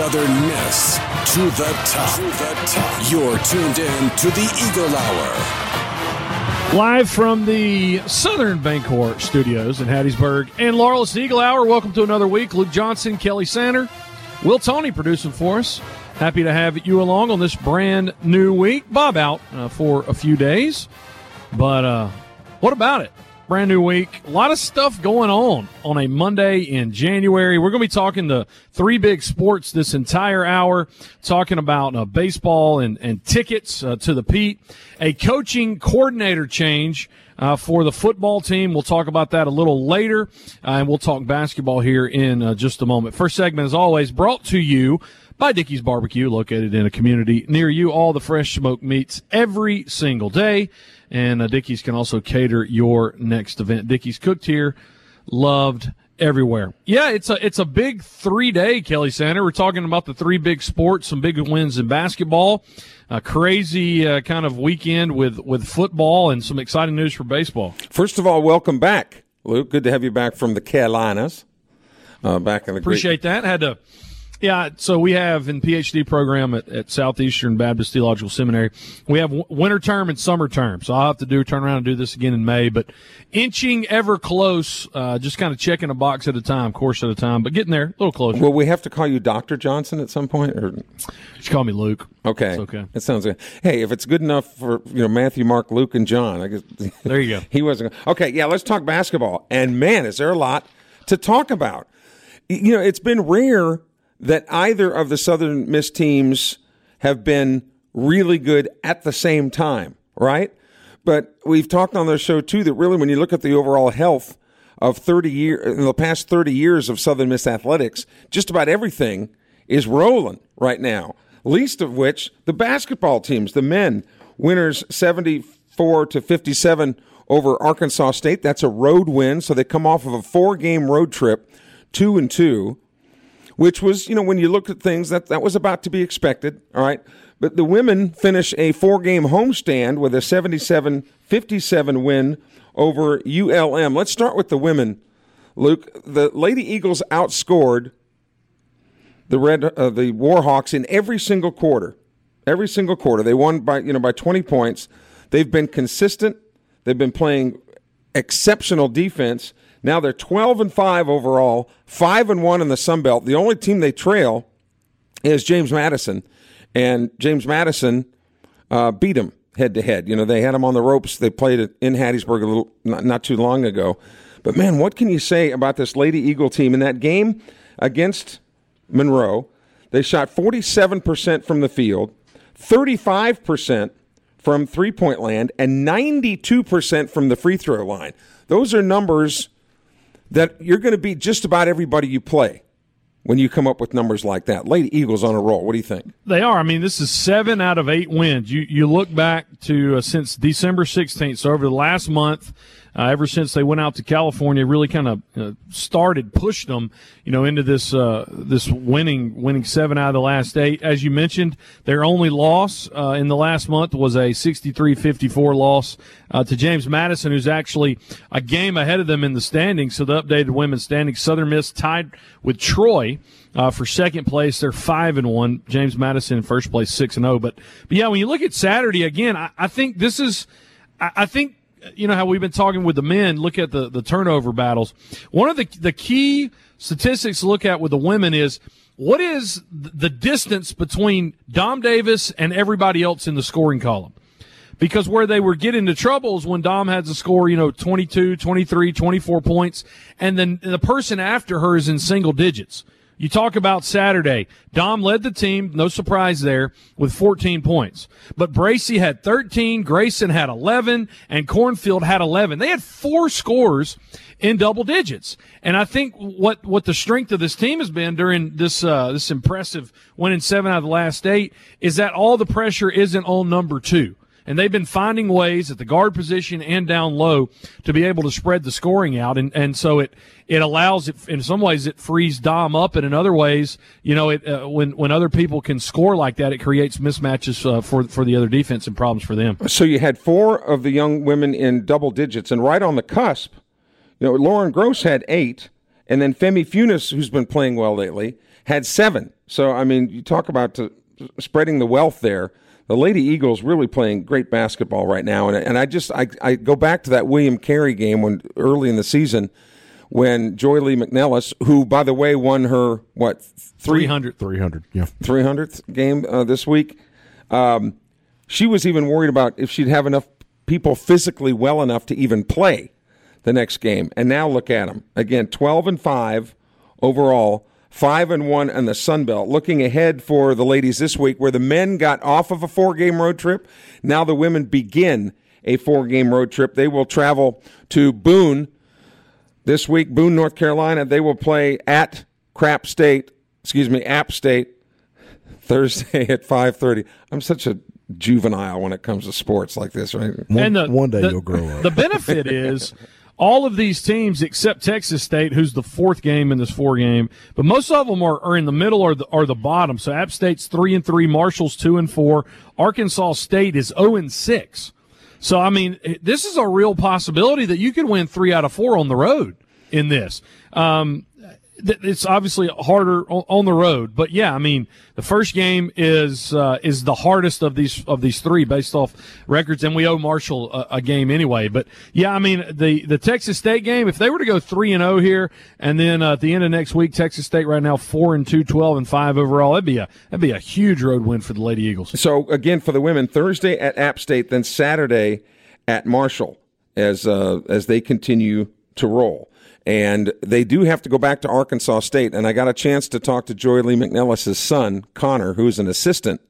Southern Miss to the top. To the top. You're tuned in to the Eagle Hour. Live from the Southern Bancorp studios in Hattiesburg and Laurel, it's the Eagle Hour. Welcome to another week. Luke Johnson, Kelly Sander, Will Tony producing for us. Happy to have you along on this brand new week. Bob out uh, for a few days, but uh, what about it? Brand new week. A lot of stuff going on on a Monday in January. We're going to be talking the three big sports this entire hour, talking about uh, baseball and, and tickets uh, to the Pete, a coaching coordinator change. Uh, for the football team. We'll talk about that a little later, uh, and we'll talk basketball here in uh, just a moment. First segment, as always, brought to you by Dickey's Barbecue, located in a community near you. All the fresh smoked meats every single day. And uh, Dickey's can also cater your next event. Dickey's cooked here, loved everywhere. Yeah, it's a it's a big three day Kelly Sander. We're talking about the three big sports, some big wins in basketball, a crazy uh, kind of weekend with with football, and some exciting news for baseball. First of all, welcome back, Luke. Good to have you back from the Carolinas. Uh, back in the appreciate great- that. Had to yeah, so we have in PhD program at, at Southeastern Baptist Theological Seminary, we have w- winter term and summer term. So I'll have to do turn around and do this again in May, but inching ever close, uh, just kind of checking a box at a time, course at a time, but getting there a little closer. Will we have to call you Dr. Johnson at some point? Or just call me Luke. Okay. It's okay. It sounds good. Hey, if it's good enough for you know Matthew, Mark, Luke, and John, I guess there you go. he wasn't okay. Yeah, let's talk basketball. And man, is there a lot to talk about? You know, it's been rare that either of the Southern Miss teams have been really good at the same time, right? But we've talked on the show too that really, when you look at the overall health of 30 years, in the past 30 years of Southern Miss athletics, just about everything is rolling right now. Least of which the basketball teams, the men, winners 74 to 57 over Arkansas State. That's a road win, so they come off of a four game road trip, two and two which was, you know, when you look at things, that, that was about to be expected. All right. But the women finish a four game homestand with a 77 57 win over ULM. Let's start with the women, Luke. The Lady Eagles outscored the Red, uh, the Warhawks in every single quarter. Every single quarter. They won by, you know, by 20 points. They've been consistent. They've been playing exceptional defense. Now they're 12 and 5 overall, 5 and 1 in the Sun Belt. The only team they trail is James Madison, and James Madison uh, beat them head to head. You know, they had them on the ropes. They played in Hattiesburg a little not, not too long ago. But man, what can you say about this Lady Eagle team in that game against Monroe? They shot 47% from the field, 35% from three-point land, and 92% from the free throw line. Those are numbers that you're going to beat just about everybody you play when you come up with numbers like that. Lady Eagles on a roll. What do you think? They are. I mean, this is seven out of eight wins. You you look back to uh, since December 16th, so over the last month, uh, ever since they went out to California, really kind of uh, started pushed them, you know, into this uh, this winning winning seven out of the last eight. As you mentioned, their only loss uh, in the last month was a 63-54 loss uh, to James Madison, who's actually a game ahead of them in the standings. So the updated women's standings, Southern Miss tied with Troy. Uh, for second place, they're five and one. James Madison in first place, six and zero. But but yeah, when you look at Saturday again, I, I think this is, I, I think you know how we've been talking with the men. Look at the the turnover battles. One of the the key statistics to look at with the women is what is the distance between Dom Davis and everybody else in the scoring column because where they were getting into trouble is when Dom had to score, you know, 22, 23, 24 points, and then the person after her is in single digits. You talk about Saturday. Dom led the team, no surprise there, with 14 points. But Bracy had 13, Grayson had 11, and Cornfield had 11. They had four scores in double digits. And I think what, what the strength of this team has been during this, uh, this impressive winning seven out of the last eight is that all the pressure isn't on number two and they've been finding ways at the guard position and down low to be able to spread the scoring out, and and so it it allows it in some ways it frees Dom up, and in other ways, you know, it uh, when when other people can score like that, it creates mismatches uh, for for the other defense and problems for them. So you had four of the young women in double digits, and right on the cusp, you know, Lauren Gross had eight, and then Femi Funes, who's been playing well lately, had seven. So I mean, you talk about to, spreading the wealth there the Lady Eagles really playing great basketball right now. And, and I just I, I go back to that William Carey game when early in the season when Joye Lee-McNelis, who by the way won her what 300 300 yeah. 300th game uh, this week, um, she was even worried about if she'd have enough people physically well enough to even play the next game. And now look at them again, 12 and five overall five and one in the Sun Belt. Looking ahead for the ladies this week, where the men got off of a four game road trip, now the women begin a four game road trip. They will travel to Boone this week, Boone, North Carolina. They will play at Crap State, excuse me, App State Thursday at five thirty. I'm such a juvenile when it comes to sports like this, right? One, and the, one day the, you'll grow up. The benefit is all of these teams except Texas State, who's the fourth game in this four game, but most of them are, are in the middle or the the bottom. So App State's three and three, Marshall's two and four, Arkansas State is zero and six. So I mean, this is a real possibility that you could win three out of four on the road in this. Um, it's obviously harder on the road, but yeah, I mean, the first game is uh, is the hardest of these of these three based off records, and we owe Marshall a, a, game anyway. But yeah, I mean, the the Texas State game, if they were to go three and zero oh here, and then uh, at the end of next week, Texas State right now four and two, 12 and five overall, that'd be a that'd be a huge road win for the Lady Eagles. So again, for the women, Thursday at App State, then Saturday at Marshall, as uh, as they continue to roll. And they do have to go back to Arkansas State. And I got a chance to talk to Joye Lee-McNelis' son, Connor, who's an assistant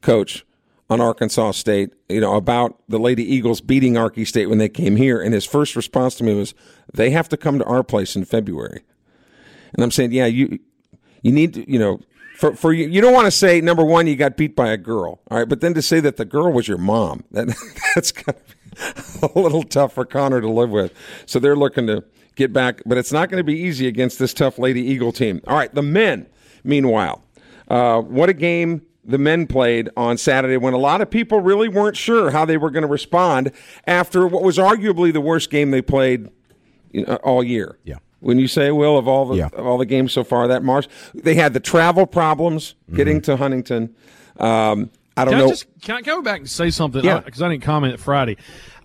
coach on Arkansas State, you know, about the Lady Eagles beating Arky State when they came here. And his first response to me was, they have to come to our place in February. And I'm saying, yeah, you, you need to, you know, for, for you, you don't want to say, number one, you got beat by a girl. All right. But then to say that the girl was your mom, that, that's kind of a little tough for Connor to live with. So they're looking to, get back, but it's not going to be easy against this tough Lady Eagle team. All right, the men, meanwhile, uh, what a game the men played on Saturday when a lot of people really weren't sure how they were going to respond after what was arguably the worst game they played all year. Yeah. When you say, Will, of all the yeah. of all the games so far, that March they had the travel problems getting mm-hmm. to Huntington. Um, I don't can know. I just, can I go back and say something? Yeah. Because I, I didn't comment Friday.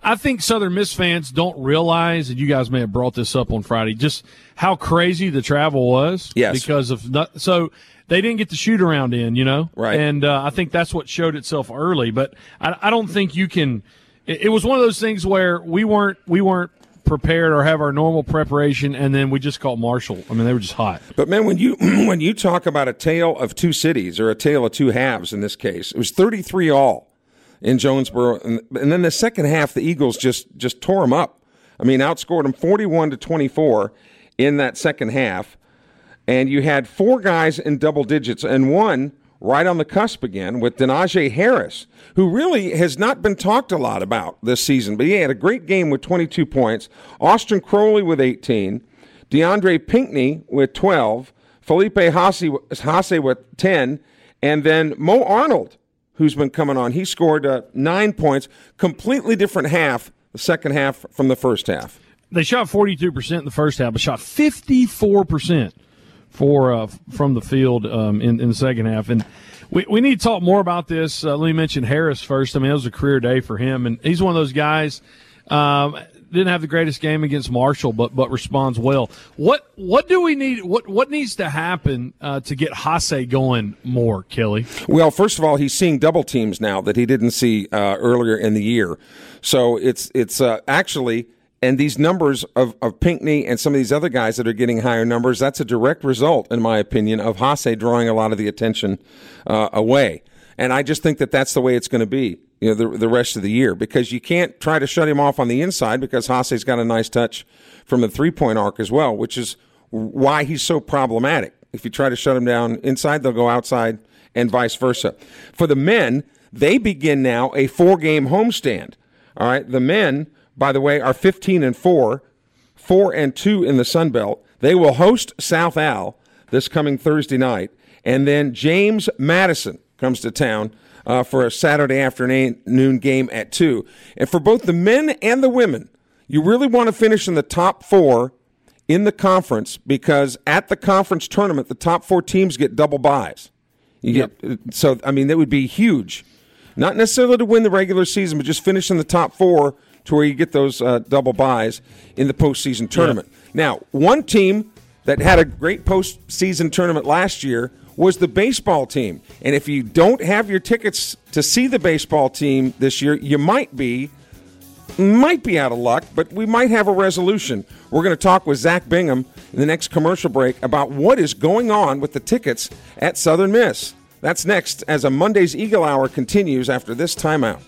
I think Southern Miss fans don't realize, and you guys may have brought this up on Friday, just how crazy the travel was. Yes. Because of not, so they didn't get the shoot around in, you know. Right. And uh, I think that's what showed itself early. But I, I don't think you can. It, it was one of those things where we weren't we weren't prepared or have our normal preparation, and then we just caught Marshall. I mean, they were just hot. But man, when you when you talk about a tale of two cities or a tale of two halves in this case, it was thirty three all in Jonesboro, and, and then the second half, the Eagles just just tore them up. I mean, outscored them forty-one to twenty-four in that second half, and you had four guys in double digits, and one right on the cusp again with Denijay Harris, who really has not been talked a lot about this season, but he had a great game with 22 points. Austin Crowley with 18, DeAndre Pinckney with 12, Felipe Haase with 10, and then Mo Arnold who's been coming on. He scored uh, nine points, completely different half, the second half from the first half. They shot 42% in the first half, but shot 54% for uh, from the field um, in, in the second half. And we, we need to talk more about this. Uh, let me mention Harris first. I mean, it was a career day for him, and he's one of those guys. Um, didn't have the greatest game against Marshall, but but responds well. What what do we need? What what needs to happen uh, to get Haase going more, Kelly? Well, first of all, he's seeing double teams now that he didn't see uh, earlier in the year. So it's it's uh, actually and these numbers of, of Pinckney and some of these other guys that are getting higher numbers, that's a direct result, in my opinion, of Haase drawing a lot of the attention uh, away. And I just think that that's the way it's going to be, you know, the, the rest of the year because you can't try to shut him off on the inside because Haase's got a nice touch from the three point arc as well, which is why he's so problematic. If you try to shut him down inside, they'll go outside and vice versa. For the men, they begin now a four game homestand. All right. The men, by the way, are 15 and four, four and two in the Sun Belt. They will host South Al this coming Thursday night. And then James Madison comes to town uh, for a Saturday afternoon game at 2. And for both the men and the women, you really want to finish in the top four in the conference because at the conference tournament, the top four teams get double byes. You yep. get so I mean that would be huge, not necessarily to win the regular season, but just finish in the top four to where you get those uh, double byes in the postseason tournament. Yep. Now, one team that had a great postseason tournament last year was the baseball team. And if you don't have your tickets to see the baseball team this year, you might be might be out of luck, but we might have a resolution. We're going to talk with Zach Bingham in the next commercial break about what is going on with the tickets at Southern Miss. That's next as a Monday's Eagle Hour continues after this timeout.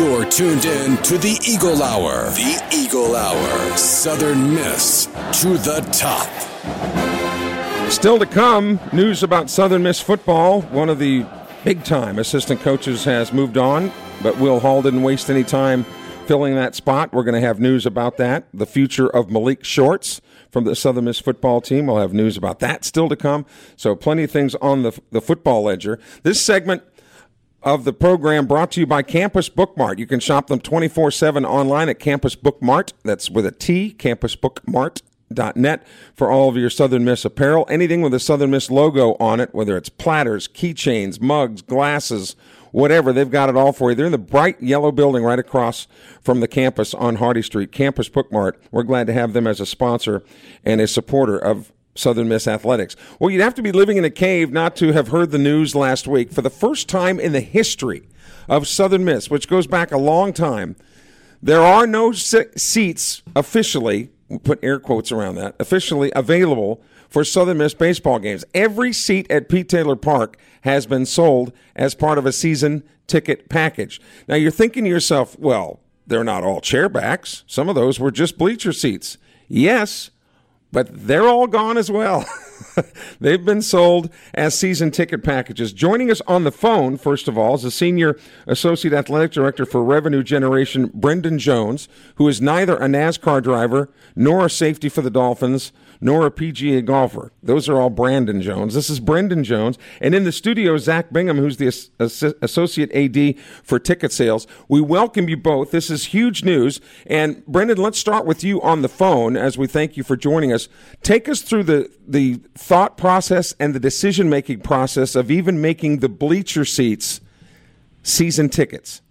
You're tuned in to the Eagle Hour. The Eagle Hour. Southern Miss to the top. Still to come, news about Southern Miss football. One of the big time assistant coaches has moved on, but Will Hall didn't waste any time filling that spot. We're going to have news about that. The future of Malik Shorts from the Southern Miss football team. We'll have news about that still to come. So, plenty of things on the, the football ledger. This segment of the program brought to you by Campus Bookmart. You can shop them 24 7 online at Campus Bookmart. That's with a T, campusbookmart.net for all of your Southern Miss apparel. Anything with a Southern Miss logo on it, whether it's platters, keychains, mugs, glasses, whatever, they've got it all for you. They're in the bright yellow building right across from the campus on Hardy Street. Campus Bookmart. We're glad to have them as a sponsor and a supporter of Southern Miss Athletics. Well, you'd have to be living in a cave not to have heard the news last week. For the first time in the history of Southern Miss, which goes back a long time, there are no seats officially, put air quotes around that, officially available for Southern Miss baseball games. Every seat at Pete Taylor Park has been sold as part of a season ticket package. Now you're thinking to yourself, well, they're not all chairbacks. Some of those were just bleacher seats. Yes, but they're all gone as well. They've been sold as season ticket packages. Joining us on the phone, first of all, is the Senior Associate Athletic Director for Revenue Generation, Brendan Jones, who is neither a NASCAR driver nor a safety for the Dolphins, nor a PGA golfer. Those are all Brandon Jones. This is Brendan Jones. And in the studio, Zach Bingham, who's the Associate AD for ticket sales. We welcome you both. This is huge news. And Brendan, let's start with you on the phone as we thank you for joining us. Take us through the, the thought process and the decision making process of even making the bleacher seats season tickets.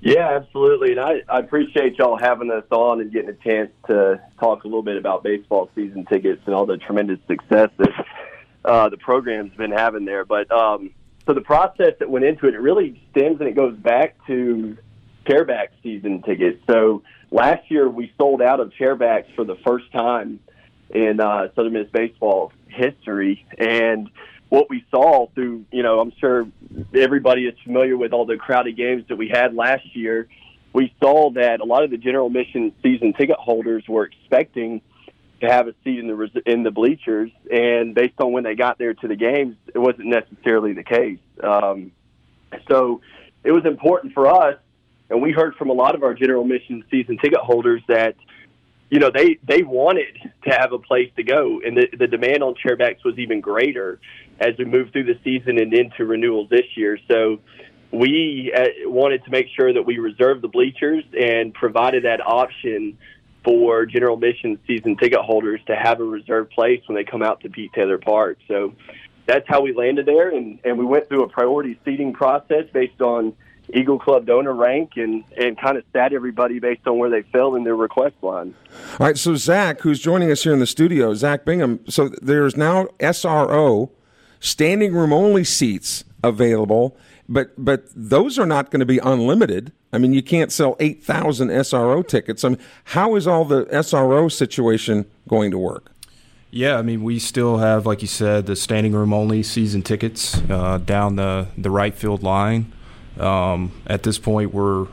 Yeah, absolutely. And I, I appreciate y'all having us on and getting a chance to talk a little bit about baseball season tickets and all the tremendous success that uh, the program's been having there. But um, so the process that went into it, it really stems and it goes back to chairback season tickets. So last year we sold out of chairbacks for the first time in uh, Southern Miss baseball history. And what we saw through, you know, I'm sure everybody is familiar with all the crowded games that we had last year. We saw that a lot of the general admission season ticket holders were expecting to have a seat in the in the bleachers, and based on when they got there to the games, it wasn't necessarily the case. Um, so it was important for us, and we heard from a lot of our general admission season ticket holders that you know, they they wanted to have a place to go, and the the demand on chairbacks was even greater as we move through the season and into renewals this year. So we uh, wanted to make sure that we reserved the bleachers and provided that option for general admission season ticket holders to have a reserved place when they come out to Pete Taylor Park. So that's how we landed there, and, and we went through a priority seating process based on Eagle Club donor rank and, and kind of sat everybody based on where they fell in their request line. All right, so Zach, who's joining us here in the studio, Zach Bingham. So there's now SRO standing room only seats available, but but those are not going to be unlimited. I mean, you can't sell eight thousand SRO tickets. I mean, how is all the SRO situation going to work? Yeah, I mean, we still have, like you said, the standing room only season tickets uh, down the the right field line. Um, at this point, we're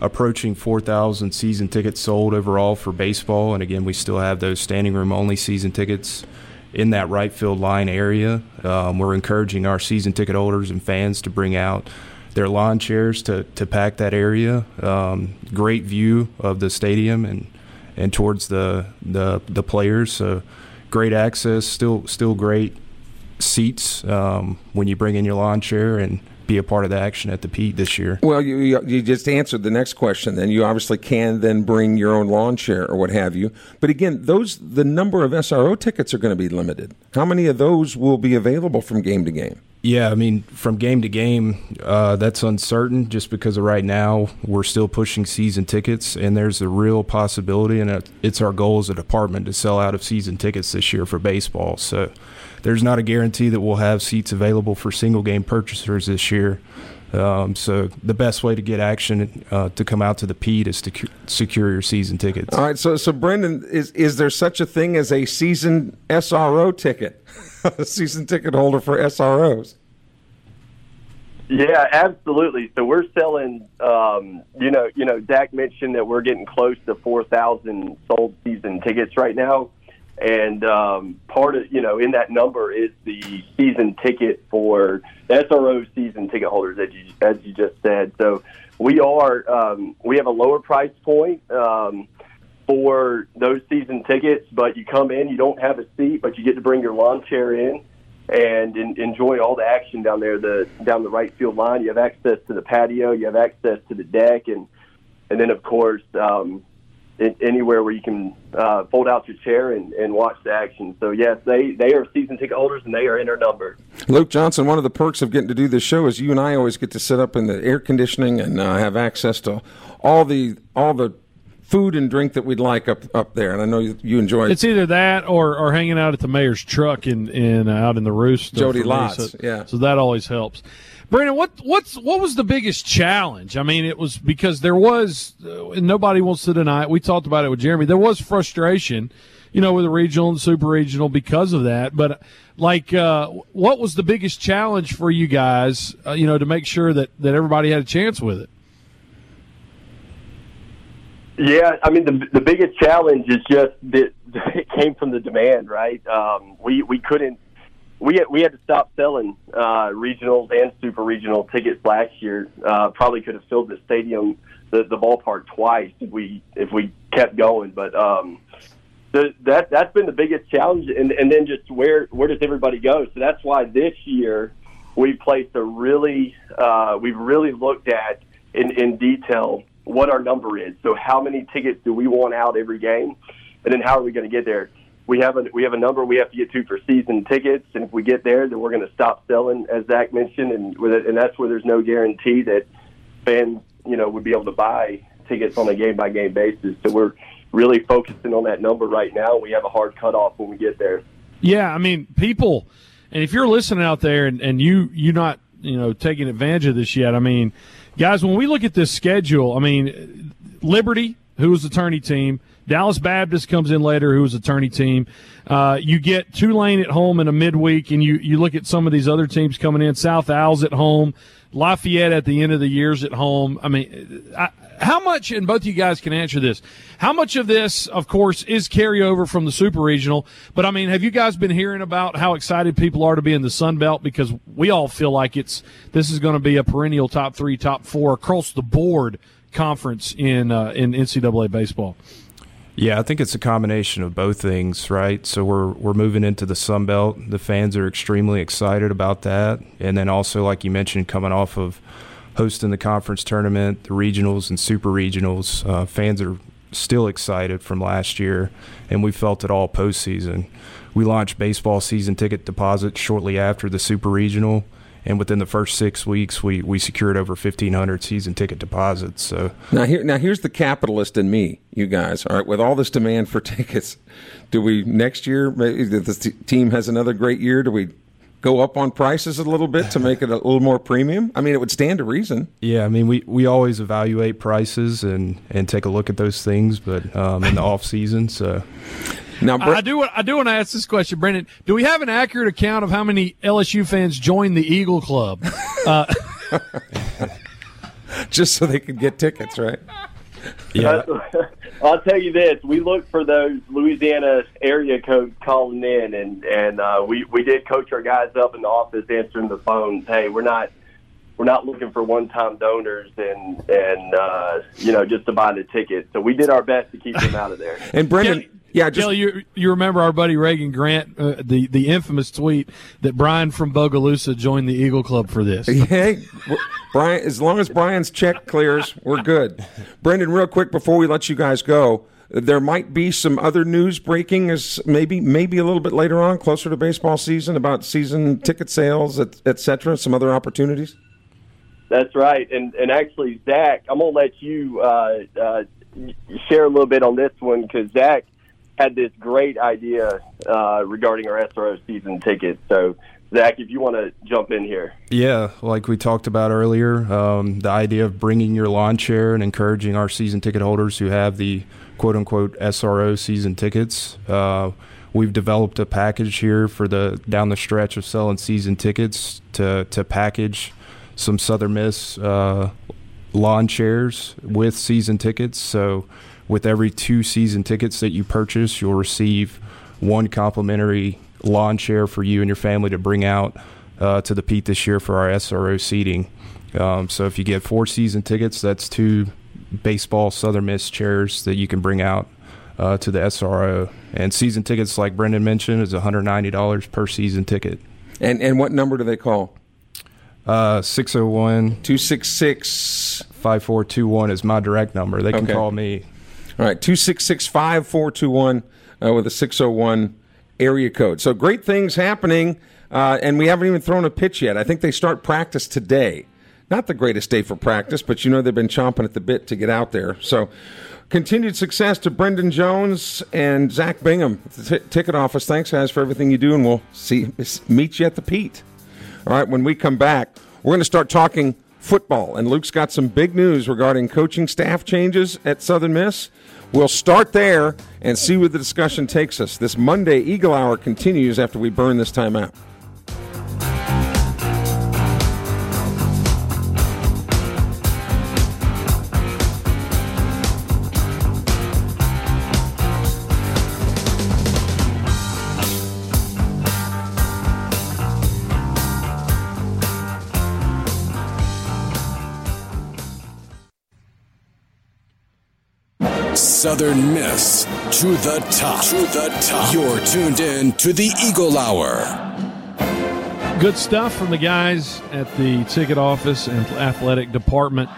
approaching 4,000 season tickets sold overall for baseball. And again, we still have those standing room only season tickets in that right field line area. Um, we're encouraging our season ticket holders and fans to bring out their lawn chairs to, to pack that area. Um, great view of the stadium and, and towards the, the, the players. So great access, still still great seats um, when you bring in your lawn chair and be a part of the action at the Pete this year? Well, you you just answered the next question. Then you obviously can then bring your own lawn chair or what have you. But again, those the number of SRO tickets are going to be limited. How many of those will be available from game to game? Yeah, I mean, from game to game, uh, that's uncertain just because of right now we're still pushing season tickets, and there's a real possibility, and it's our goal as a department to sell out of season tickets this year for baseball. So there's not a guarantee that we'll have seats available for single game purchasers this year. Um, so the best way to get action uh, to come out to the Pete is to cu- secure your season tickets. All right. So, so Brendan, is is there such a thing as a season SRO ticket, a season ticket holder for SROs? Yeah, absolutely. So we're selling. Um, you know, you know, Zach mentioned that we're getting close to four thousand sold season tickets right now. And um, part of you know in that number is the season ticket for SRO season ticket holders, as you as you just said. So we are um, we have a lower price point um, for those season tickets, but you come in, you don't have a seat, but you get to bring your lawn chair in and in, enjoy all the action down there, the down the right field line. You have access to the patio, you have access to the deck, and and then of course um, anywhere where you can uh, fold out your chair and, and watch the action. So yes, they they are season ticket holders and they are in our number. Luke Johnson, one of the perks of getting to do this show is you and I always get to sit up in the air conditioning and uh, have access to all the all the food and drink that we'd like up up there. And I know you, you enjoy it. It's either that or, or hanging out at the mayor's truck in, in uh, out in the roost. Jody Lots, so, yeah. So that always helps. Brandon, what what's what was the biggest challenge? I mean, it was because there was, uh, and nobody wants to deny it. We talked about it with Jeremy. There was frustration, you know, with the regional and super regional because of that. But like, uh, what was the biggest challenge for you guys? Uh, you know, to make sure that that everybody had a chance with it. Yeah, I mean the the biggest challenge is just that it came from the demand, right? Um, we we couldn't we had, we had to stop selling uh, regional and super regional tickets last year. Uh, probably could have filled the stadium, the, the ballpark twice if we if we kept going. But um, the, that that's been the biggest challenge, and and then just where where does everybody go? So that's why this year we placed a really uh, we've really looked at in in detail what our number is. So how many tickets do we want out every game, and then how are we going to get there? We have a we have a number we have to get to for season tickets, and if we get there, then we're going to stop selling, as Zach mentioned, and and that's where there's no guarantee that fans, you know, would be able to buy tickets on a game by game basis. So we're really focusing on that number right now. We have a hard cutoff when we get there. Yeah, I mean, people, and if you're listening out there and, and you you not you know taking advantage of this yet, I mean, guys, when we look at this schedule, I mean, Liberty, who was the tourney team. Dallas Baptist comes in later, who is was a tourney team. Uh, you get Tulane at home in a midweek, and you, you look at some of these other teams coming in. South Al's at home, Lafayette at the end of the year's at home. I mean, I, how much, and both you guys can answer this, how much of this, of course, is carryover from the Super Regional? But I mean, have you guys been hearing about how excited people are to be in the Sun Belt? Because we all feel like it's this is going to be a perennial top three, top four across the board conference in uh, in NCAA baseball. Yeah, I think it's a combination of both things, right? So we're we're moving into the Sun Belt. The fans are extremely excited about that, and then also, like you mentioned, coming off of hosting the conference tournament, the regionals and super regionals, uh, fans are still excited from last year, and we felt it all postseason. We launched baseball season ticket deposits shortly after the super regional and within the first six weeks, we, we secured over fifteen hundred season ticket deposits. So now here now here's the capitalist in me, you guys. All right, with all this demand for tickets, do we next year? Maybe the team has another great year. Do we go up on prices a little bit to make it a little more premium? I mean, it would stand to reason. Yeah, I mean, we, we always evaluate prices and, and take a look at those things, but um, in the off season, so now, I do. I do want to ask this question, Brendan. Do we have an accurate account of how many LSU fans joined the Eagle Club? Uh, Just so they could get tickets, right? Yeah. I'll tell you this: we looked for those Louisiana area codes calling in, and and uh, we we did coach our guys up in the office answering the phones. Hey, we're not we're not looking for one-time donors and and uh, you know just to buy the ticket. So we did our best to keep them out of there. and Brendan, yeah, just, Kelly, you you remember our buddy Reagan Grant, uh, the the infamous tweet that Brian from Bogalusa joined the Eagle Club for this. Hey, Brian, as long as Brian's check clears, we're good. Brendan, real quick before we let you guys go, there might be some other news breaking, as maybe maybe a little bit later on, closer to baseball season, about season ticket sales, etc. Et some other opportunities. That's right, and and actually, Zach, I'm gonna let you uh, uh, share a little bit on this one because Zach had this great idea uh, regarding our SRO season tickets. So, Zach, if you want to jump in here. Yeah, like we talked about earlier, um, the idea of bringing your lawn chair and encouraging our season ticket holders who have the quote unquote SRO season tickets. Uh, we've developed a package here for the down the stretch of selling season tickets to, to package some Southern Miss uh, lawn chairs with season tickets. So, with every two season tickets that you purchase, you'll receive one complimentary lawn chair for you and your family to bring out uh, to the Pete this year for our SRO seating. Um, so if you get four season tickets, that's two baseball Southern Miss chairs that you can bring out uh, to the SRO. And season tickets, like Brendan mentioned, is $190 per season ticket. And and what number do they call? Uh, 601 266 5421 is my direct number. They can okay. call me all right, 266 5421 uh, with a 601 area code. So great things happening, uh, and we haven't even thrown a pitch yet. I think they start practice today. Not the greatest day for practice, but you know they've been chomping at the bit to get out there. So continued success to Brendan Jones and Zach Bingham, t- ticket office. Thanks, guys, for everything you do, and we'll see meet you at the Pete. All right, when we come back, we're going to start talking football, and Luke's got some big news regarding coaching staff changes at Southern Miss. We'll start there and see where the discussion takes us. This Monday Eagle Hour continues after we burn this time out. Southern Miss to the top. To the top. You're tuned in to the Eagle Hour. Good stuff from the guys at the ticket office and athletic department.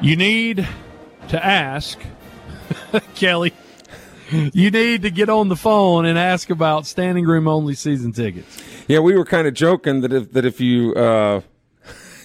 You need to ask, Kelly, you need to get on the phone and ask about standing room only season tickets. Yeah, we were kind of joking that if that if you uh,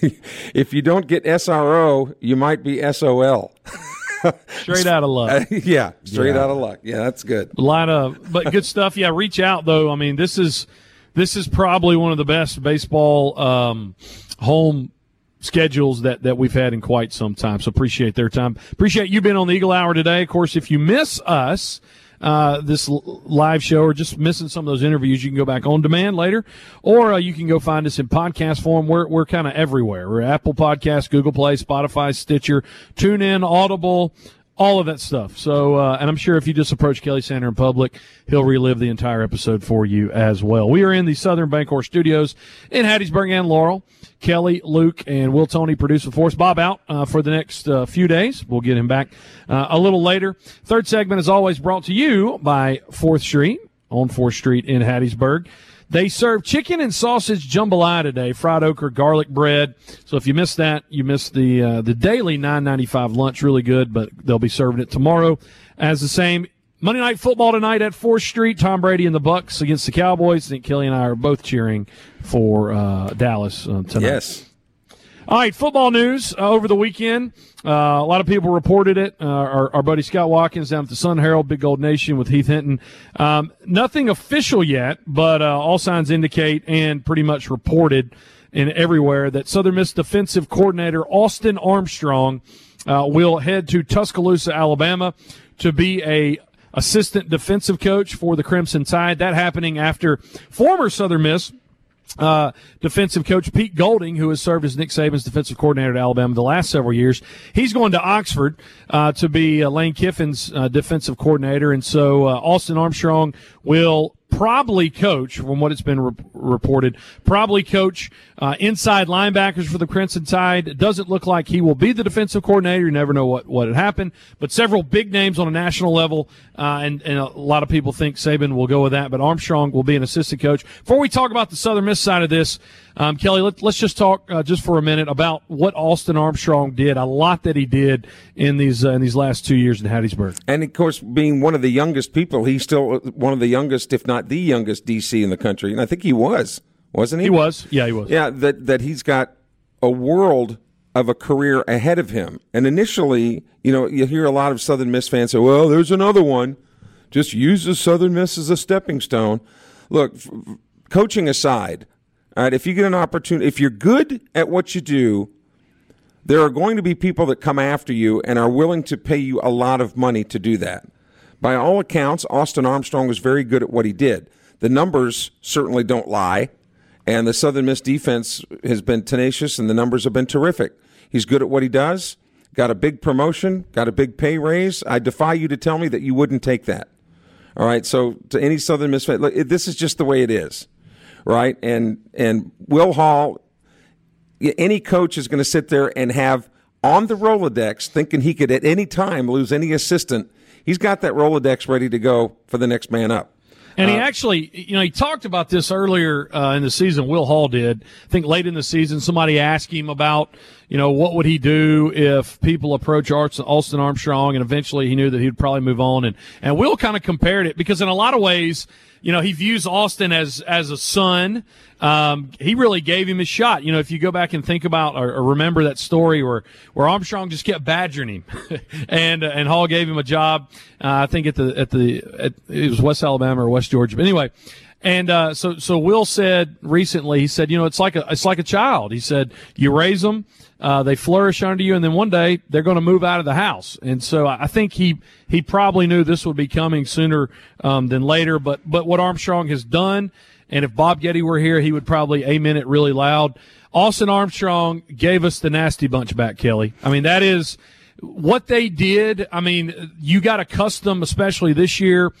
if you don't get SRO, you might be SOL. straight out of luck. yeah, straight yeah. out of luck. Yeah, that's good. A lot of, but good stuff. Yeah, reach out though. I mean, this is this is probably one of the best baseball um, home schedules that, that we've had in quite some time. So appreciate their time. Appreciate you being on the Eagle Hour today. Of course, if you miss us, uh, this live show or just missing some of those interviews, you can go back on demand later, or uh, you can go find us in podcast form. We're, we're kind of everywhere. We're Apple Podcasts, Google Play, Spotify, Stitcher, TuneIn, Audible, all of that stuff. So, uh, and I'm sure if you just approach Kelly Sander in public, he'll relive the entire episode for you as well. We are in the Southern Bancorp studios in Hattiesburg and Laurel. Kelly, Luke, and Will Tony produce for us. Bob out uh, for the next uh, few days. We'll get him back uh, a little later. Third segment is always brought to you by Fourth Street on Fourth Street in Hattiesburg. They serve chicken and sausage jambalaya today, fried okra, garlic bread. So if you missed that, you missed the uh, the daily nine ninety five lunch. Really good, but they'll be serving it tomorrow as the same. Monday night football tonight at Fourth Street. Tom Brady and the Bucs against the Cowboys. I think Kelly and I are both cheering for uh, Dallas uh, tonight. Yes. All right, football news uh, over the weekend. Uh, a lot of people reported it. Uh, our, our, buddy Scott Watkins down at the Sun Herald, Big Gold Nation with Heath Hinton. Um, nothing official yet, but uh, all signs indicate and pretty much reported in everywhere that Southern Miss defensive coordinator Austin Armstrong uh, will head to Tuscaloosa, Alabama, to be a assistant defensive coach for the Crimson Tide. That happening after former Southern Miss uh, defensive coach Pete Golding, who has served as Nick Saban's defensive coordinator at Alabama the last several years, he's going to Oxford uh, to be uh, Lane Kiffin's uh, defensive coordinator, and so uh, Austin Armstrong will probably coach, from what it's been re- reported, probably coach uh, inside linebackers for the Crimson Tide. It doesn't look like he will be the defensive coordinator. You never know what what had happened, but several big names on a national level, uh, and and a lot of people think Saban will go with that. But Armstrong will be an assistant coach. Before we talk about the Southern Miss side of this, um, Kelly, let, us just talk uh, just for a minute about what Austin Armstrong did. A lot that he did in these uh, in these last two years in Hattiesburg. And of course, being one of the youngest people, he's still one of the youngest, if not the youngest, DC in the country. And I think he was, wasn't he? He was. Yeah, he was. Yeah, that that he's got a world of a career ahead of him. And initially, you know, you hear a lot of Southern Miss fans say, "Well, there's another one." Just use the Southern Miss as a stepping stone. Look, f- coaching aside all right, if you get an opportunity, if you're good at what you do, there are going to be people that come after you and are willing to pay you a lot of money to do that. By all accounts, Austin Armstrong was very good at what he did. The numbers certainly don't lie, and the Southern Miss defense has been tenacious, and the numbers have been terrific. He's good at what he does, got a big promotion, got a big pay raise. I defy you to tell me that you wouldn't take that. All right, so to any Southern Miss fan, look, this is just the way it is right? And and Will Hall, any coach is going to sit there and have on the Rolodex, thinking he could at any time lose any assistant. He's got that Rolodex ready to go for the next man up. And he uh, actually, you know, he talked about this earlier uh, in the season. Will Hall did. I think late in the season, somebody asked him about, you know, what would he do if people approach Austin Armstrong, and eventually he knew that he'd probably move on. And and Will kind of compared it because in a lot of ways, you know, he views Austin as as a son. Um, he really gave him a shot. You know, if you go back and think about or, or remember that story where where Armstrong just kept badgering him, and and Hall gave him a job. Uh, I think at the at the at, it was West Alabama or West Georgia. But anyway, and uh, so so Will said recently, he said, you know, it's like a it's like a child. He said you raise them uh, they flourish under you, and then one day they're going to move out of the house. And so I think he he probably knew this would be coming sooner um, than later. But but what Armstrong has done, and if Bob Getty were here, he would probably amen it really loud. Austin Armstrong gave us the nasty bunch back, Kelly. I mean that is what they did. I mean you got accustomed, especially this year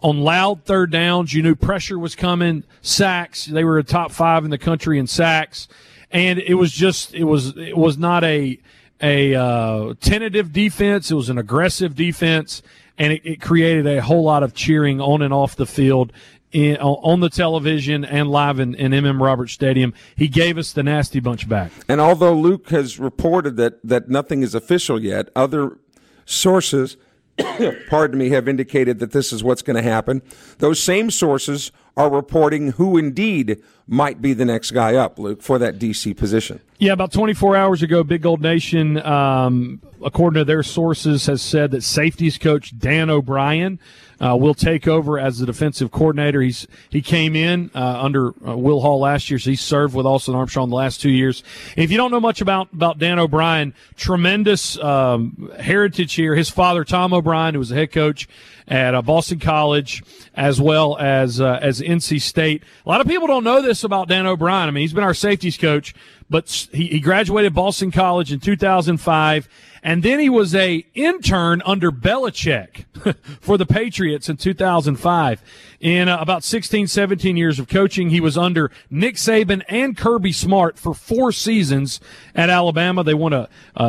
on loud third downs. You knew pressure was coming. Sacks. They were a top five in the country in sacks and it was just it was it was not a a uh, tentative defense. It was an aggressive defense, and it, it, created a whole lot of cheering on and off the field. In, on the television and live in, in MM Roberts Stadium, he gave us the nasty bunch back. And although Luke has reported that that nothing is official yet, other sources, pardon me, have indicated that this is what's going to happen. Those same sources are reporting who indeed might be the next guy up, Luke, for that DC position. Yeah, about 24 hours ago, Big Gold Nation, um, according to their sources, has said that safeties coach Dan O'Brien uh, will take over as the defensive coordinator. He's he came in uh, under uh, Will Hall last year, so he served with Austin Armstrong the last two years. If you don't know much about about Dan O'Brien, tremendous um, heritage here. His father, Tom O'Brien, who was the head coach at uh, Boston College as well as uh, as NC State. A lot of people don't know this about Dan O'Brien. I mean, he's been our safeties coach, but he, he graduated Boston College in 2005 and then he was a intern under Belichick for the Patriots in 2005. In uh, about 16, 17 years of coaching, he was under Nick Saban and Kirby Smart for four seasons at Alabama. They won a,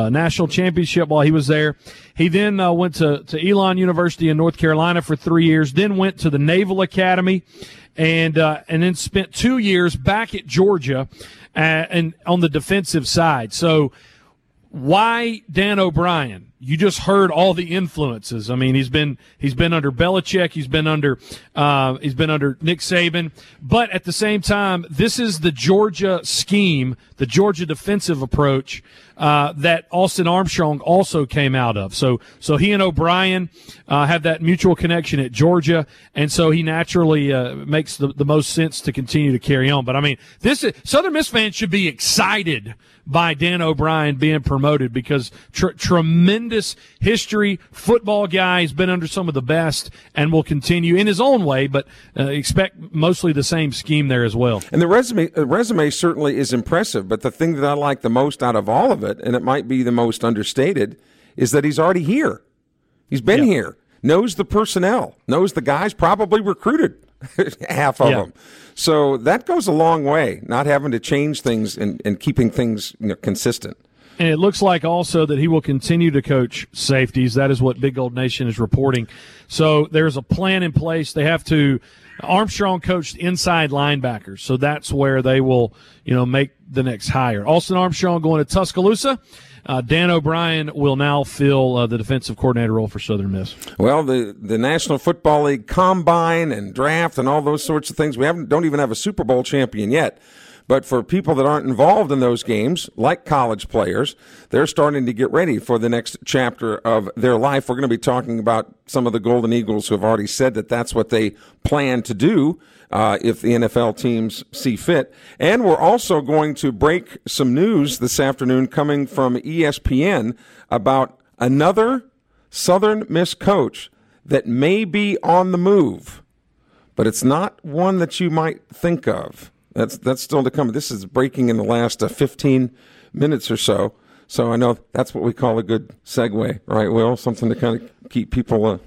national championship while he was there. He then uh, went to, to Elon University in North Carolina for three years, then went to the Naval Academy and uh, and then spent two years back at Georgia uh, and on the defensive side. So why Dan O'Brien? You just heard all the influences. I mean, he's been he's been under Belichick, he's been under uh, he's been under Nick Saban, but at the same time, this is the Georgia scheme, the Georgia defensive approach uh, that Austin Armstrong also came out of. So so he and O'Brien uh, have that mutual connection at Georgia, and so he naturally uh, makes the, the most sense to continue to carry on. But I mean, this is, Southern Miss fans should be excited by Dan O'Brien being promoted because tr- tremendous history, football guy. He's been under some of the best and will continue in his own way, but uh, expect mostly the same scheme there as well. And the resume, uh, resume certainly is impressive, but the thing that I like the most out of all of it, and it might be the most understated, is that he's already here. He's been here, knows the personnel, knows the guys, probably recruited half of them. So that goes a long way, not having to change things and, and keeping things you know, consistent. And it looks like also that he will continue to coach safeties. That is what Big Gold Nation is reporting. So there's a plan in place. They have to. Armstrong coached inside linebackers, so that's where they will, you know, make the next hire. Austin Armstrong going to Tuscaloosa. Uh, Dan O'Brien will now fill uh, the defensive coordinator role for Southern Miss. Well, the the National Football League combine and draft and all those sorts of things. We haven't don't even have a Super Bowl champion yet. But for people that aren't involved in those games, like college players, they're starting to get ready for the next chapter of their life. We're going to be talking about some of the Golden Eagles who have already said that that's what they plan to do uh, if the NFL teams see fit. And we're also going to break some news this afternoon coming from ESPN about another Southern Miss coach that may be on the move, but it's not one that you might think of. That's that's still to come. This is breaking in the last uh, 15 minutes or so. So I know that's what we call a good segue, right, Will? Something to kind of keep people uh,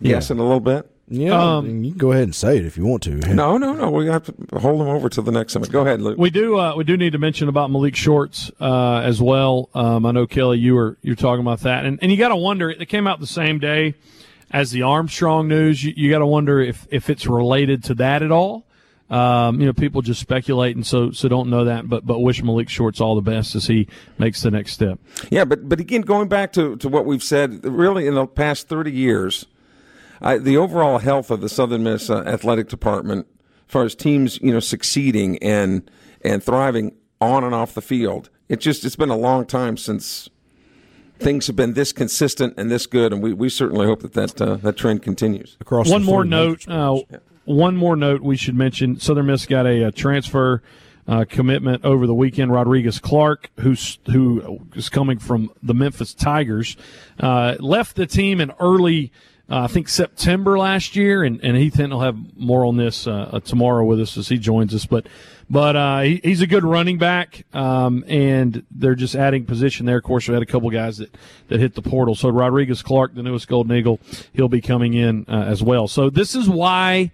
guessing yeah. a little bit. Yeah, um, you can go ahead and say it if you want to. No, no, no. We have to hold them over to the next segment. Go ahead, Luke. We do. Uh, we do need to mention about Malik Shorts uh, as well. Um, I know Kelly, you were you're talking about that, and and you got to wonder. It came out the same day as the Armstrong news. You, you got to wonder if if it's related to that at all. Um, you know, people just speculate and so so don't know that, but but wish Malik Shorts all the best as he makes the next step. Yeah, but but again, going back to to what we've said, really in the past thirty years, I, the overall health of the Southern Miss uh, athletic department, as far as teams you know succeeding and and thriving on and off the field, it just it's been a long time since things have been this consistent and this good, and we, we certainly hope that that, uh, that trend continues. Across one more note, uh, one more note we should mention: Southern Miss got a, a transfer uh, commitment over the weekend. Rodriguez Clark, who's who is coming from the Memphis Tigers, uh, left the team in early. Uh, I think September last year, and, and Heath Hinton will have more on this uh, uh, tomorrow with us as he joins us. But but uh, he, he's a good running back, um, and they're just adding position there. Of course, we had a couple guys that, that hit the portal. So Rodriguez Clark, the newest Golden Eagle, he'll be coming in uh, as well. So this is why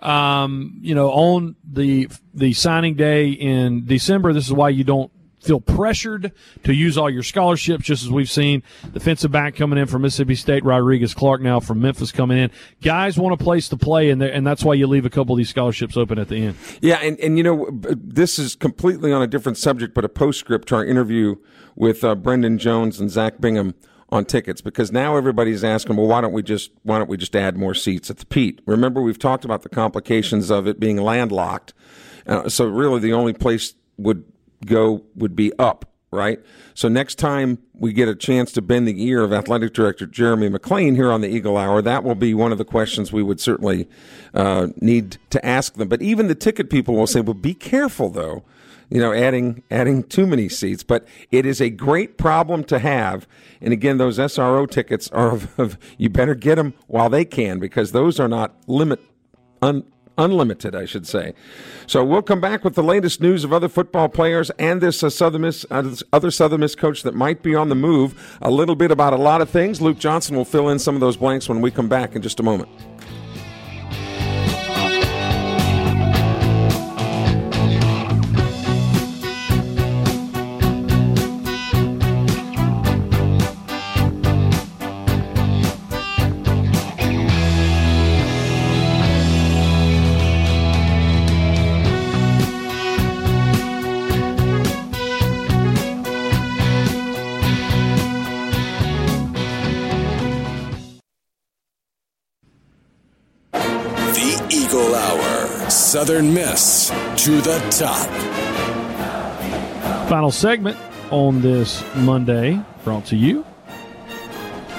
um, you know, on the the signing day in December. This is why you don't feel pressured to use all your scholarships, just as we've seen defensive back coming in from Mississippi State, Rodriguez Clark now from Memphis coming in. Guys want a place to play, and and that's why you leave a couple of these scholarships open at the end. Yeah, and, and you know, this is completely on a different subject, but a postscript to our interview with uh, Brendan Jones and Zach Bingham on tickets because now everybody's asking, well, why don't we just why don't we just add more seats at the Pete? Remember, we've talked about the complications of it being landlocked, uh, so really the only place would go would be up, right? So next time we get a chance to bend the ear of athletic director Jeremy McClain here on the Eagle Hour, that will be one of the questions we would certainly uh, need to ask them. But even the ticket people will say, well, be careful though you know, adding adding too many seats. But it is a great problem to have. And again, those SRO tickets are of, of you better get them while they can because those are not limit un, unlimited, I should say. So we'll come back with the latest news of other football players and this uh, Southern Miss, uh, this other Southern Miss coach that might be on the move. A little bit about a lot of things. Luke Johnson will fill in some of those blanks when we come back in just a moment. Southern Miss to the top. Final segment on this Monday brought to you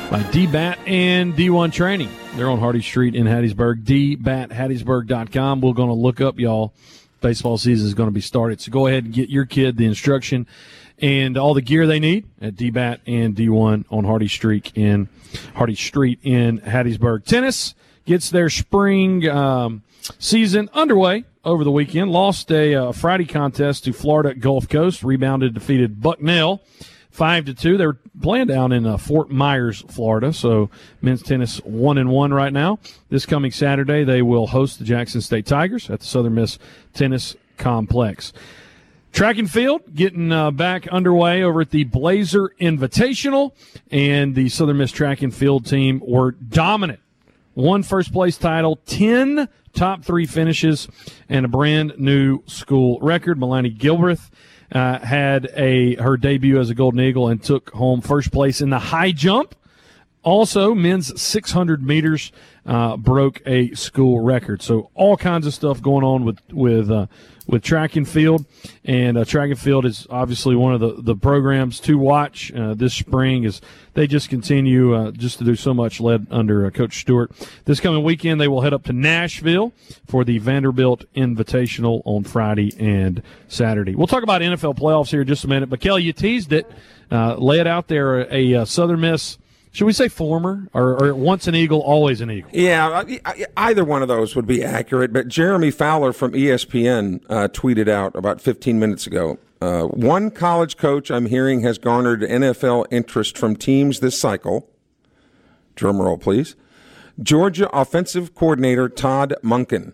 by DBAT and D1 Training. They're on Hardy Street in Hattiesburg. DBATHattiesburg.com. We're going to look up, y'all. Baseball season is going to be started. So go ahead and get your kid the instruction and all the gear they need at DBAT and D1 on Hardy Street in Hardy Street in Hattiesburg. Tennis gets their spring um, season underway over the weekend. Lost a uh, Friday contest to Florida Gulf Coast. Rebounded, defeated Bucknell five to two. They're playing down in uh, Fort Myers, Florida. So men's tennis one and one right now. This coming Saturday, they will host the Jackson State Tigers at the Southern Miss Tennis Complex. Track and field getting uh, back underway over at the Blazer Invitational, and the Southern Miss track and field team were dominant. One first place title, 10 top three finishes, and a brand new school record. Melanie Gilbreth uh, had a her debut as a Golden Eagle and took home first place in the high jump. Also, men's 600 meters uh, broke a school record. So all kinds of stuff going on with with uh, with track and field, and uh, track and field is obviously one of the, the programs to watch uh, this spring. Is they just continue uh, just to do so much led under uh, Coach Stewart. This coming weekend, they will head up to Nashville for the Vanderbilt Invitational on Friday and Saturday. We'll talk about NFL playoffs here in just a minute. But Kelly, you teased it, uh, lay it out there. A, a Southern Miss should we say former or, or, once an Eagle, always an Eagle? Yeah, either one of those would be accurate. But Jeremy Fowler from ESPN uh, tweeted out about 15 minutes ago. Uh, one college coach I'm hearing has garnered NFL interest from teams this cycle. Drum roll, please. Georgia offensive coordinator Todd Monken.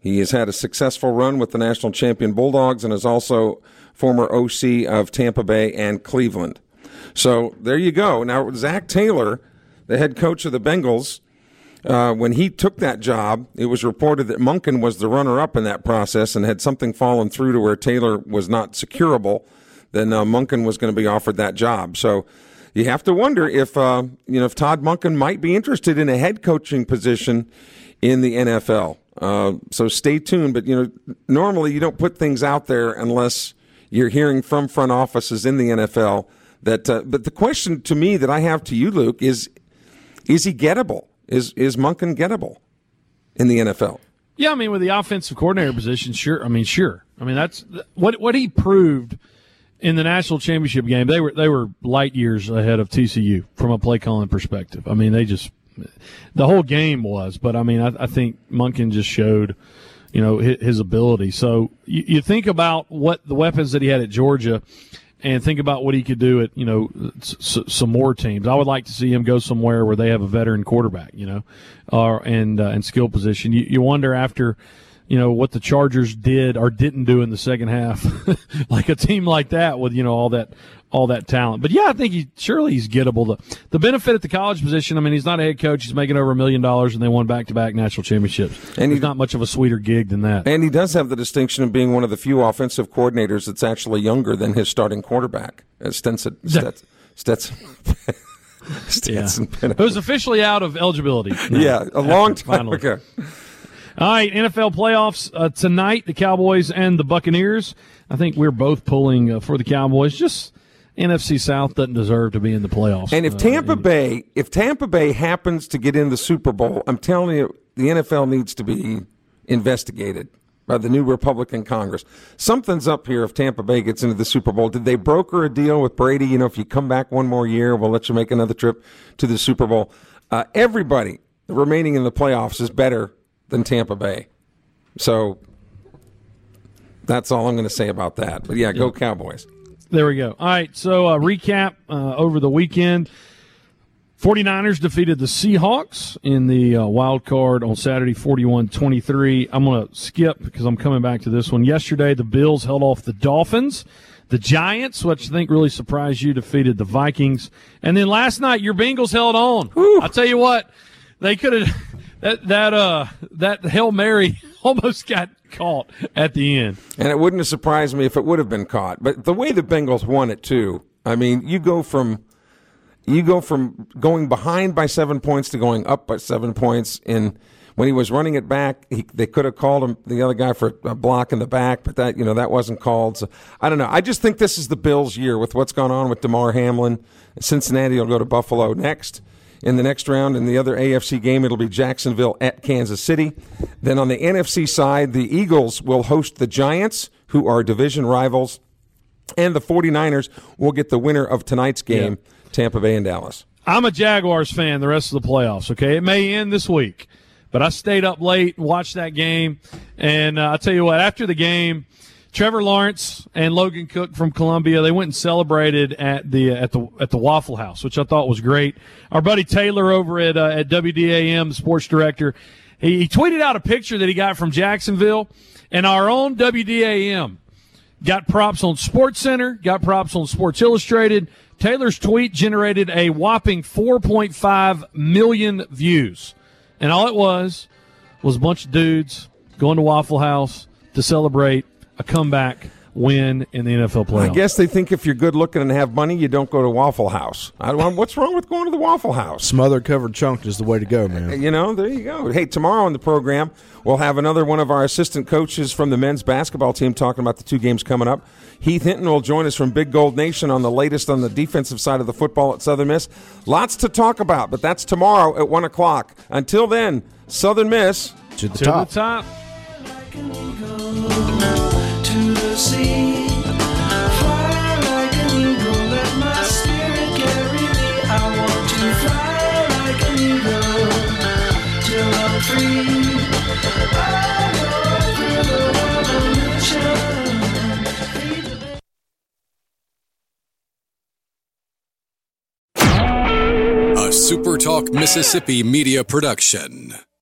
He has had a successful run with the national champion Bulldogs and is also former OC of Tampa Bay and Cleveland. So there you go. Now, Zac Taylor, the head coach of the Bengals, uh, when he took that job, it was reported that Monken was the runner up in that process and had something fallen through to where Taylor was not securable, then uh, Monken was going to be offered that job. So you have to wonder if, uh, you know, if Todd Monken might be interested in a head coaching position in the NFL. Uh, so stay tuned. But, you know, normally you don't put things out there unless you're hearing from front offices in the NFL that, uh, but the question to me that I have to you, Luke, is: Is he gettable? Is is Monken gettable in the NFL? Yeah, I mean, with the offensive coordinator position, sure. I mean, sure. I mean, that's what what he proved in the national championship game. They were they were light years ahead of TCU from a play calling perspective. I mean, they just the whole game was. But I mean, I, I think Monken just showed you know his, his ability. So you, you think about what the weapons that he had at Georgia and think about what he could do at you know s- some more teams. I would like to see him go somewhere where they have a veteran quarterback, you know, uh, and uh, and skill position. You, you wonder after you know what the Chargers did or didn't do in the second half, like a team like that with you know all that all that talent. But yeah, I think he surely he's gettable. The the benefit at the college position. I mean, he's not a head coach. He's making over a million dollars, and they won back to back national championships. And he's not much of a sweeter gig than that. And he does have the distinction of being one of the few offensive coordinators that's actually younger than his starting quarterback, uh, Stetson. Stetson. Stetson. Stetson yeah. Who's officially out of eligibility. Yeah, a long time finally. ago. All right, NFL playoffs uh, tonight. The Cowboys and the Buccaneers. I think we're both pulling uh, for the Cowboys. Just NFC South doesn't deserve to be in the playoffs. And if uh, Tampa uh, Bay, if Tampa Bay happens to get in the Super Bowl, I'm telling you, the NFL needs to be investigated by the new Republican Congress. Something's up here if Tampa Bay gets into the Super Bowl. Did they broker a deal with Brady? You know, if you come back one more year, we'll let you make another trip to the Super Bowl. Uh, everybody remaining in the playoffs is better than Tampa Bay. So that's all I'm going to say about that. But yeah, go Cowboys. There we go. All right, so uh, recap uh, over the weekend. 49ers defeated the Seahawks in the uh, wild card on Saturday 41-23. I'm going to skip because I'm coming back to this one. Yesterday the Bills held off the Dolphins. The Giants, which I think really surprised you, defeated the Vikings. And then last night your Bengals held on. I'll tell you what, they could have that that uh that Hail Mary almost got caught at the end. And it wouldn't have surprised me if it would have been caught. But the way the Bengals won it too, I mean, you go from you go from going behind by seven points to going up by seven points. In when he was running it back, he, they could have called him the other guy for a block in the back, but that you know that wasn't called. So I don't know. I just think this is the Bills' year with what's gone on with Damar Hamlin. Cincinnati will go to Buffalo next in the next round. In the other AFC game, it'll be Jacksonville at Kansas City. Then on the NFC side, the Eagles will host the Giants, who are division rivals, and the 49ers will get the winner of tonight's game, Tampa Bay and Dallas. I'm a Jaguars fan the rest of the playoffs, okay? It may end this week, but I stayed up late, watched that game, and uh, I'll tell you what, after the game, Trevor Lawrence and Logan Cooke from Columbia, they went and celebrated at the at the at the Waffle House, which I thought was great. Our buddy Taylor over at uh, at WDAM, sports director, he, he tweeted out a picture that he got from Jacksonville, and our own WDAM got props on Sports Center, got props on Sports Illustrated. Taylor's tweet generated a whopping 4.5 million views. And all it was was a bunch of dudes going to Waffle House to celebrate a comeback win in the NFL playoffs. I guess they think if you're good looking and have money, you don't go to Waffle House. I don't, what's wrong with going to the Waffle House? Smothered covered chunked is the way to go, man. Uh, you know, there you go. Hey, tomorrow on the program, we'll have another one of our assistant coaches from the men's basketball team talking about the two games coming up. Heath Hinton will join us from Big Gold Nation on the latest on the defensive side of the football at Southern Miss. Lots to talk about, but that's tomorrow at 1 o'clock. Until then, Southern Miss To the to top. the top. To the sea. A SuperTalk Mississippi media production.